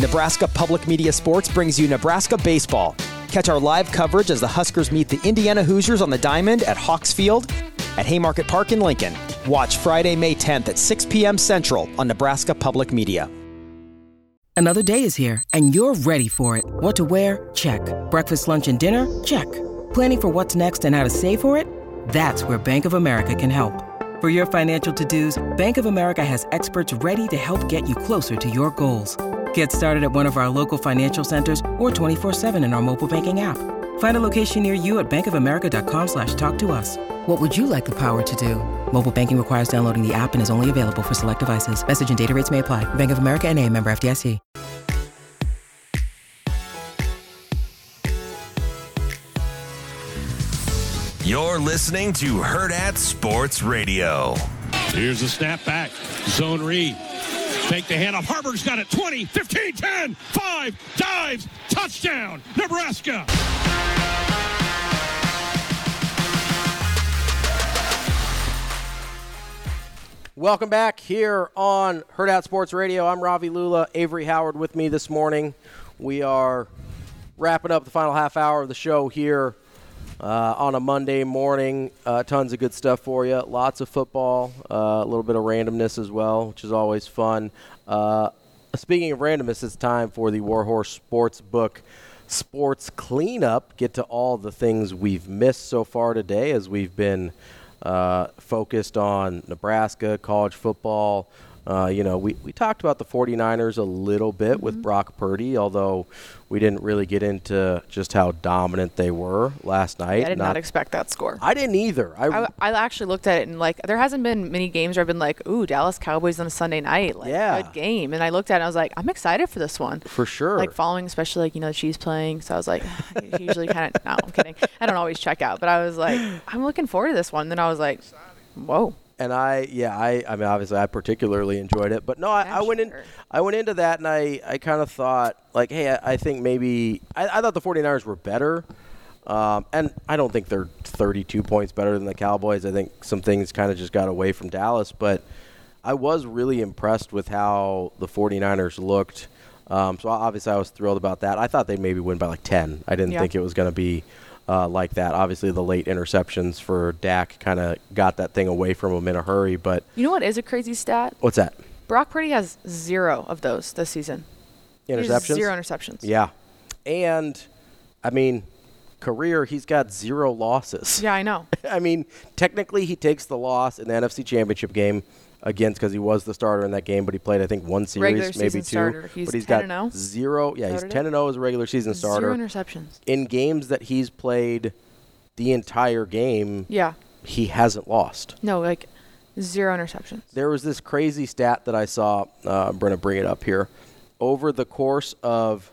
Nebraska Public Media Sports brings you Nebraska Baseball. Catch our live coverage as the Huskers meet the Indiana Hoosiers on the Diamond at Hawks Field at Haymarket Park in Lincoln. Watch Friday, May 10th at 6 p.m. Central on Nebraska Public Media. Another day is here, and you're ready for it. What to wear? Check. Breakfast, lunch, and dinner? Check. Planning for what's next and how to save for it? That's where Bank of America can help. For your financial to-dos, Bank of America has experts ready to help get you closer to your goals. Get started at one of our local financial centers or 24-7 in our mobile banking app. Find a location near you at bankofamerica.com slash talk to us. What would you like the power to do? Mobile banking requires downloading the app and is only available for select devices. Message and data rates may apply. Bank of America and a member FDIC. You're listening to Hurrdat Sports Radio. Here's a snap back. Zone read. Take the handoff. Harburg's got it. 20, 15, 10, 5, dives, touchdown, Nebraska. Welcome back here on Hurrdat Sports Radio. I'm Ravi Lulla, Avarie Howard with me this morning. We are wrapping up the final half hour of the show here uh, on a Monday morning. Uh, tons of good stuff for you. Lots of football, uh, a little bit of randomness as well, which is always fun. Uh, speaking of randomness, it's time for the Warhorse Sportsbook Sports Cleanup. Get to all the things we've missed so far today as we've been uh, focused on Nebraska, college football. Uh, you know, we, we talked about the 49ers a little bit mm-hmm. with Brock Purdy, although we didn't really get into just how dominant they were last night. I did not, not, expect that score. I didn't either. I, I, I, actually looked at it and like there hasn't been many games where I've been like, ooh, Dallas Cowboys on a Sunday night, like yeah. good game. And I looked at it and I was like, I'm excited for this one. For sure. Like following, especially like you know the Chiefs playing. So I was like, usually kind of no, I'm kidding. I don't always check out, but I was like, I'm looking forward to this one. Then I was like, whoa and I yeah I I mean obviously I particularly enjoyed it, but no I, I went in I went into that and I I kind of thought like hey I, I think maybe I, I, thought the 49ers were better, um, and I don't think they're 32 points better than the Cowboys. I think some things kind of just got away from Dallas, but I was really impressed with how the 49ers looked. Um, so obviously I was thrilled about that. I thought they'd maybe win by like 10. I didn't yeah. think it was going to be uh, like that. Obviously, the late interceptions for Dak kind of got that thing away from him in a hurry. But you know what is a crazy stat? What's that? Brock Purdy has zero of those this season. Interceptions. Zero interceptions. Yeah, and I mean, career he's got zero losses. Yeah, I know. I mean, technically he takes the loss in the NFC Championship game against because he was the starter in that game, but he played I think one series, maybe two. Starter. He's but he's got 0. zero. Yeah, he's ten and zero as a regular season starter. Zero interceptions in games that he's played the entire game. Yeah, he hasn't lost. No, like zero interceptions. There was this crazy stat that I saw. Uh, I'm to bring it up here. Over the course of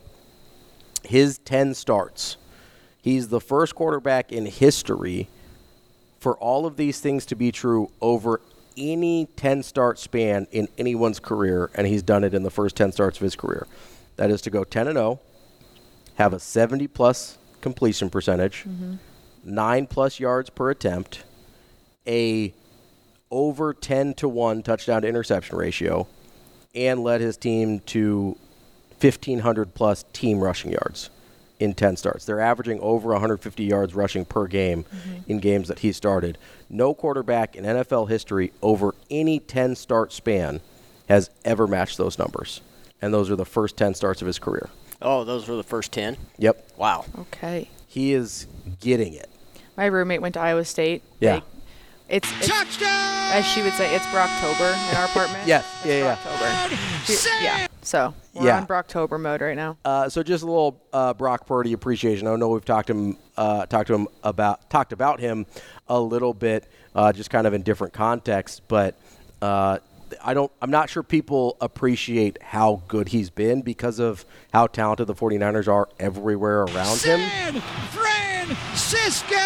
his ten starts, he's the first quarterback in history for all of these things to be true over any 10 start span in anyone's career, and he's done it in the first 10 starts of his career. That is to go 10 and 0, have a 70 plus completion percentage, mm-hmm. nine plus yards per attempt, a over 10 to 1 touchdown to interception ratio, and led his team to 1,500 plus team rushing yards in 10 starts. They're averaging over 150 yards rushing per game mm-hmm. in games that he started. No quarterback in NFL history over any 10 start span has ever matched those numbers. And those are the first 10 starts of his career. Oh, those were the first 10? Yep. Wow. Okay. He is getting it. My roommate went to Iowa State. Yeah. They, it's, it's as she would say, it's Brocktober in our apartment. yeah, it's yeah, yeah. yeah. So we're yeah. on Brocktober mode right now. Uh, so just a little uh, Brock Purdy appreciation. I know we've talked to him, uh, talked to him about, talked about him a little bit, uh, just kind of in different contexts. But uh, I don't. I'm not sure people appreciate how good he's been because of how talented the 49ers are everywhere around him. San Francisco.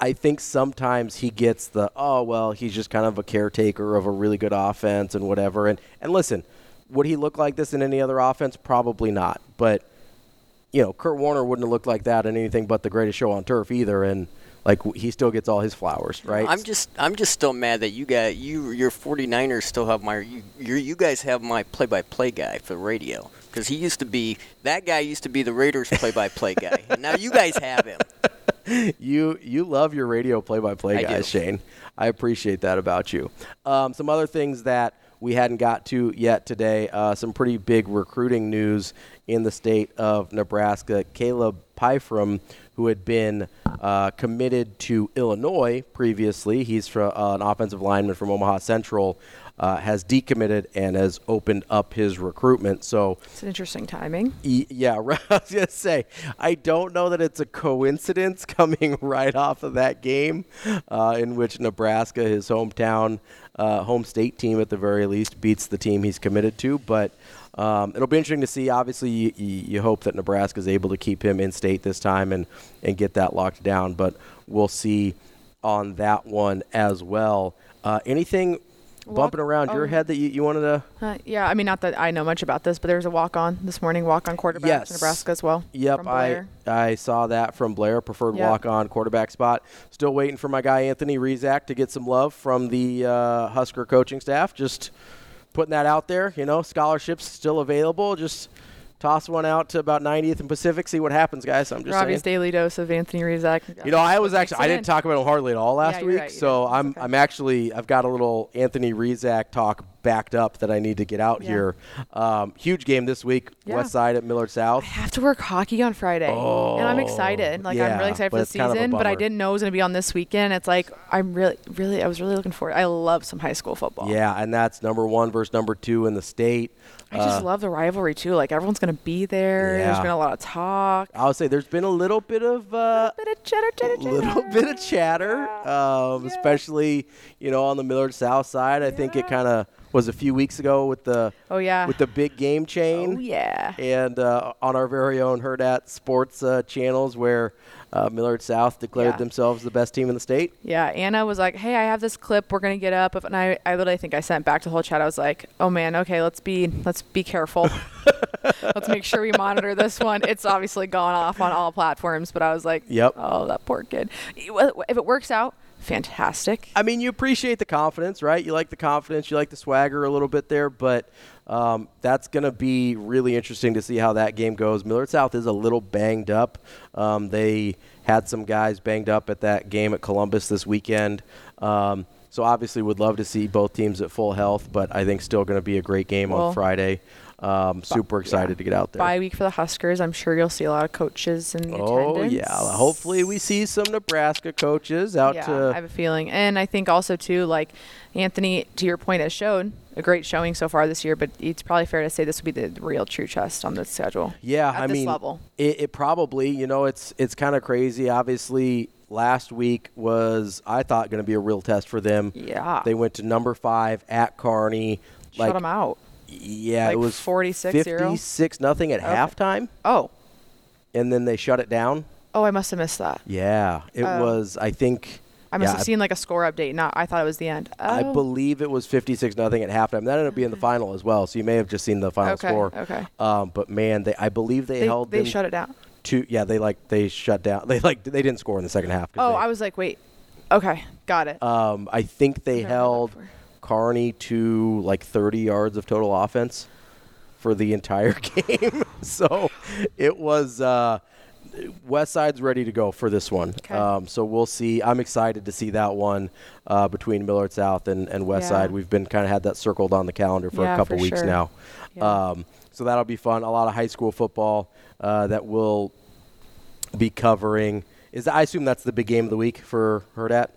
I think sometimes he gets the oh well he's just kind of a caretaker of a really good offense and whatever and and listen would he look like this in any other offense probably not but you know Kurt Warner wouldn't have looked like that in anything but the greatest show on turf either and like he still gets all his flowers right I'm just I'm just still mad that you got you your 49ers still have my you you're, you guys have my play-by-play guy for the radio because he used to be that guy used to be the Raiders play-by-play guy. Now you guys have him. you you love your radio play-by-play I guys, do. Shane. I appreciate that about you. Um, some other things that we hadn't got to yet today. Uh, some pretty big recruiting news in the state of Nebraska. Caleb Pyfrom, who had been uh, committed to Illinois previously, he's fro- uh, an offensive lineman from Omaha Central. Uh, has decommitted and has opened up his recruitment. So It's an interesting timing. Y- Yeah, right. I was gonna say, I don't know that it's a coincidence coming right off of that game, uh, in which Nebraska, his hometown, uh, home state team at the very least, beats the team he's committed to. But um, it'll be interesting to see. Obviously, you, you, hope that Nebraska is able to keep him in state this time and and get that locked down. But we'll see on that one as well. Uh, anything bumping around your head that you, you wanted to? Uh, yeah, I mean, not that I know much about this, but there was a walk on this morning, walk on quarterback Yes. Nebraska as well. Yep, I I saw that from Blair, preferred Yep. walk on quarterback spot. Still waiting for my guy Anthony Rizak to get some love from the uh, Husker coaching staff. Just putting that out there. You know, scholarships still available. Just toss one out to about 90th and Pacific. See what happens, guys. I'm just Robbie's saying. daily dose of Anthony Rizak. You know, I was actually I didn't talk about him hardly at all last you're week, right, so didn't. I'm okay. I'm actually I've got a little Anthony Rizak talk backed up that I need to get out Yeah. here. Um, huge game this week, Yeah. West Side at Millard South. I have to work hockey on Friday, and I'm excited. Like I'm really excited for the it's kind of season, but I didn't know it was going to be on this weekend. It's like I'm really, really, I was really looking forward. I love some high school football. Yeah, and that's number one versus number two in the state. I just Uh, love the rivalry too. Like everyone's going to be there. Yeah. There's been a lot of talk. I would say there's been a little bit of uh, bit of cheddar, cheddar, cheddar. little bit of chatter, um, especially you know on the Millard South side. I think it kind of was a few weeks ago with the Oh yeah. with the big game chain. oh yeah. and uh, on our very own Hurrdat Sports uh, channels, where uh, Millard South declared Yeah. themselves the best team in the state. Yeah, Anna was like, "Hey, I have this clip. We're gonna get up." And I, I literally think I sent back to the whole chat. I was like, "Oh man, okay, let's be, let's be careful. let's make sure we monitor this one." It's obviously gone off on all platforms, but I was like, Yep. oh, that poor kid. If it works out, fantastic. I mean, you appreciate the confidence, right? You like the confidence, you like the swagger a little bit there, but um, that's going to be really interesting to see how that game goes. Millard South is a little banged up. Um, they had some guys banged up at that game at Columbus this weekend. Um, so obviously, would love to see both teams at full health, but I think still going to be a great game Well, on Friday. Um, super excited yeah. to get out there. Bye week for the Huskers. I'm sure you'll see a lot of coaches in Oh attendance. yeah, hopefully we see some Nebraska coaches out yeah, to I have a feeling, and I think also too, like Anthony, to your point, has showed a great showing so far this year. But it's probably fair to say this would be the real true test on the schedule. Yeah, at I this mean, level. It, it probably, you know, it's it's kind of crazy. Obviously, last week was I thought going to be a real test for them. Yeah. they went to number five at Kearney. Shut them out. Yeah, it was 46-0? 56 nothing at Okay. halftime, Oh, and then they shut it down. oh, I must have missed that. Yeah, it Oh. was. I think. I must yeah, have seen like a score update. Not, I thought it was the end. I Oh. believe it was 56 nothing at halftime. That ended up being the final as well. So you may have just seen the final Okay, score. okay. Um, but man, they I believe they, They, held they shut it down. to yeah they like they shut down they like they didn't score in the second half. Oh, they- I was like, wait. Okay, got it. Um, I think they held. Kearney to like 30 yards of total offense for the entire game. so it was uh, West Side's ready to go for this one. Okay. Um, so we'll see. I'm excited to see that one uh, between Millard South and, and West Yeah. Side. We've been kind of had that circled on the calendar for Yeah, a couple for weeks sure. now. Yeah. Um, so that'll be fun. A lot of high school football uh, that will be covering. Is I assume that's the big game of the week for Hurrdat?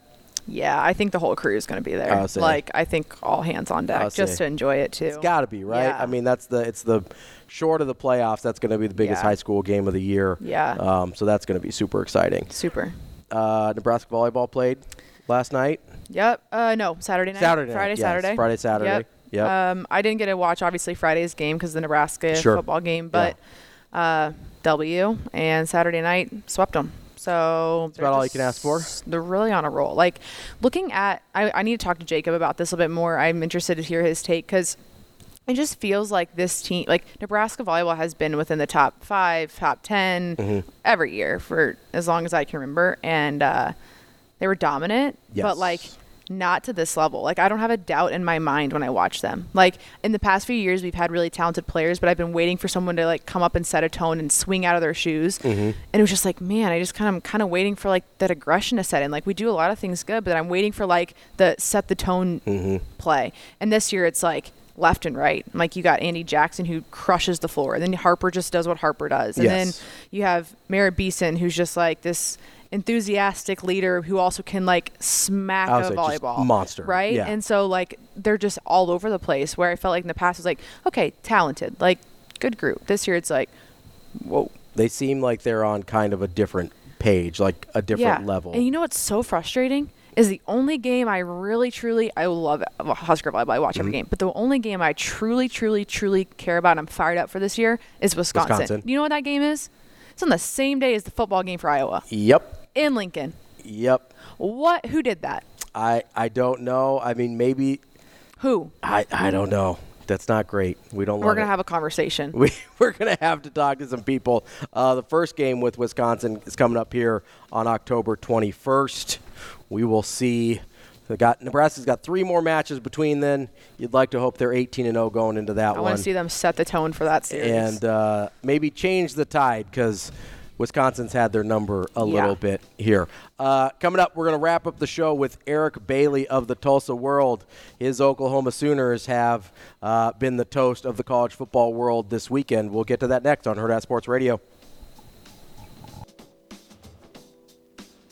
Yeah, I think the whole crew is going to be there. I'll say. Like, I think all hands on deck I'll just to enjoy it too. It's got to be right. Yeah. I mean, that's the it's the short of the playoffs. That's going to be the biggest Yeah. high school game of the year. Yeah. Um, so that's going to be super exciting. Super. Uh, Nebraska volleyball played last night. Yep. Uh, no, Saturday night. Saturday night, Friday, yes, Saturday. Friday, Saturday. Yep. Yep. Um, I didn't get to watch obviously Friday's game because the Nebraska Sure. football game, but uh, W and Saturday night swept them. So that's about all you can ask for. They're really on a roll. Like looking at, I, I need to talk to Jacob about this a little bit more. I'm interested to hear his take because it just feels like this team, like Nebraska volleyball, has been within the top five, top 10 Mm-hmm. every year for as long as I can remember, and uh, they were dominant, Yes. but like not to this level. Like I don't have a doubt in my mind when I watch them. Like in the past few years, we've had really talented players, but I've been waiting for someone to like come up and set a tone and swing out of their shoes. Mm-hmm. And it was just like, man, I just kind of kind of waiting for like that aggression to set in. Like we do a lot of things good, but I'm waiting for like the set the tone Mm-hmm. play. And this year, it's like left and right. Like you got Andi Jackson who crushes the floor, and then Harper just does what Harper does, and Yes. then you have Merritt Beason who's just like this enthusiastic leader who also can like smack a just volleyball monster, right? Yeah. and so like they're just all over the place where i felt like in the past it was like okay talented like good group. This year it's like whoa. They seem like they're on kind of a different page, like a different yeah. level. and you know what's so frustrating is the only game i really truly i love husker volleyball i watch Mm-hmm. every game but the only game i truly truly truly care about and i'm fired up for this year is wisconsin, Wisconsin. you know what that game is? It's on the same day as the football game for iowa. Yep, in lincoln yep. what who did that I I don't know. I mean, maybe who I I don't know. That's not great. We don't. we're gonna it. have a conversation we, we're going to have to talk to some people. Uh, the first game with Wisconsin is coming up here on October 21st. We will see. They got Nebraska's got three more matches between then. You'd like to hope they're 18 and 0 going into that I one, I want to see them set the tone for that series. and uh, maybe change the tide because Wisconsin's had their number a Yeah. little bit here. Uh, coming up, we're going to wrap up the show with Eric Bailey of the Tulsa World. His Oklahoma Sooners have uh, been the toast of the college football world this weekend. We'll get to that next on Hurrdat Sports Radio.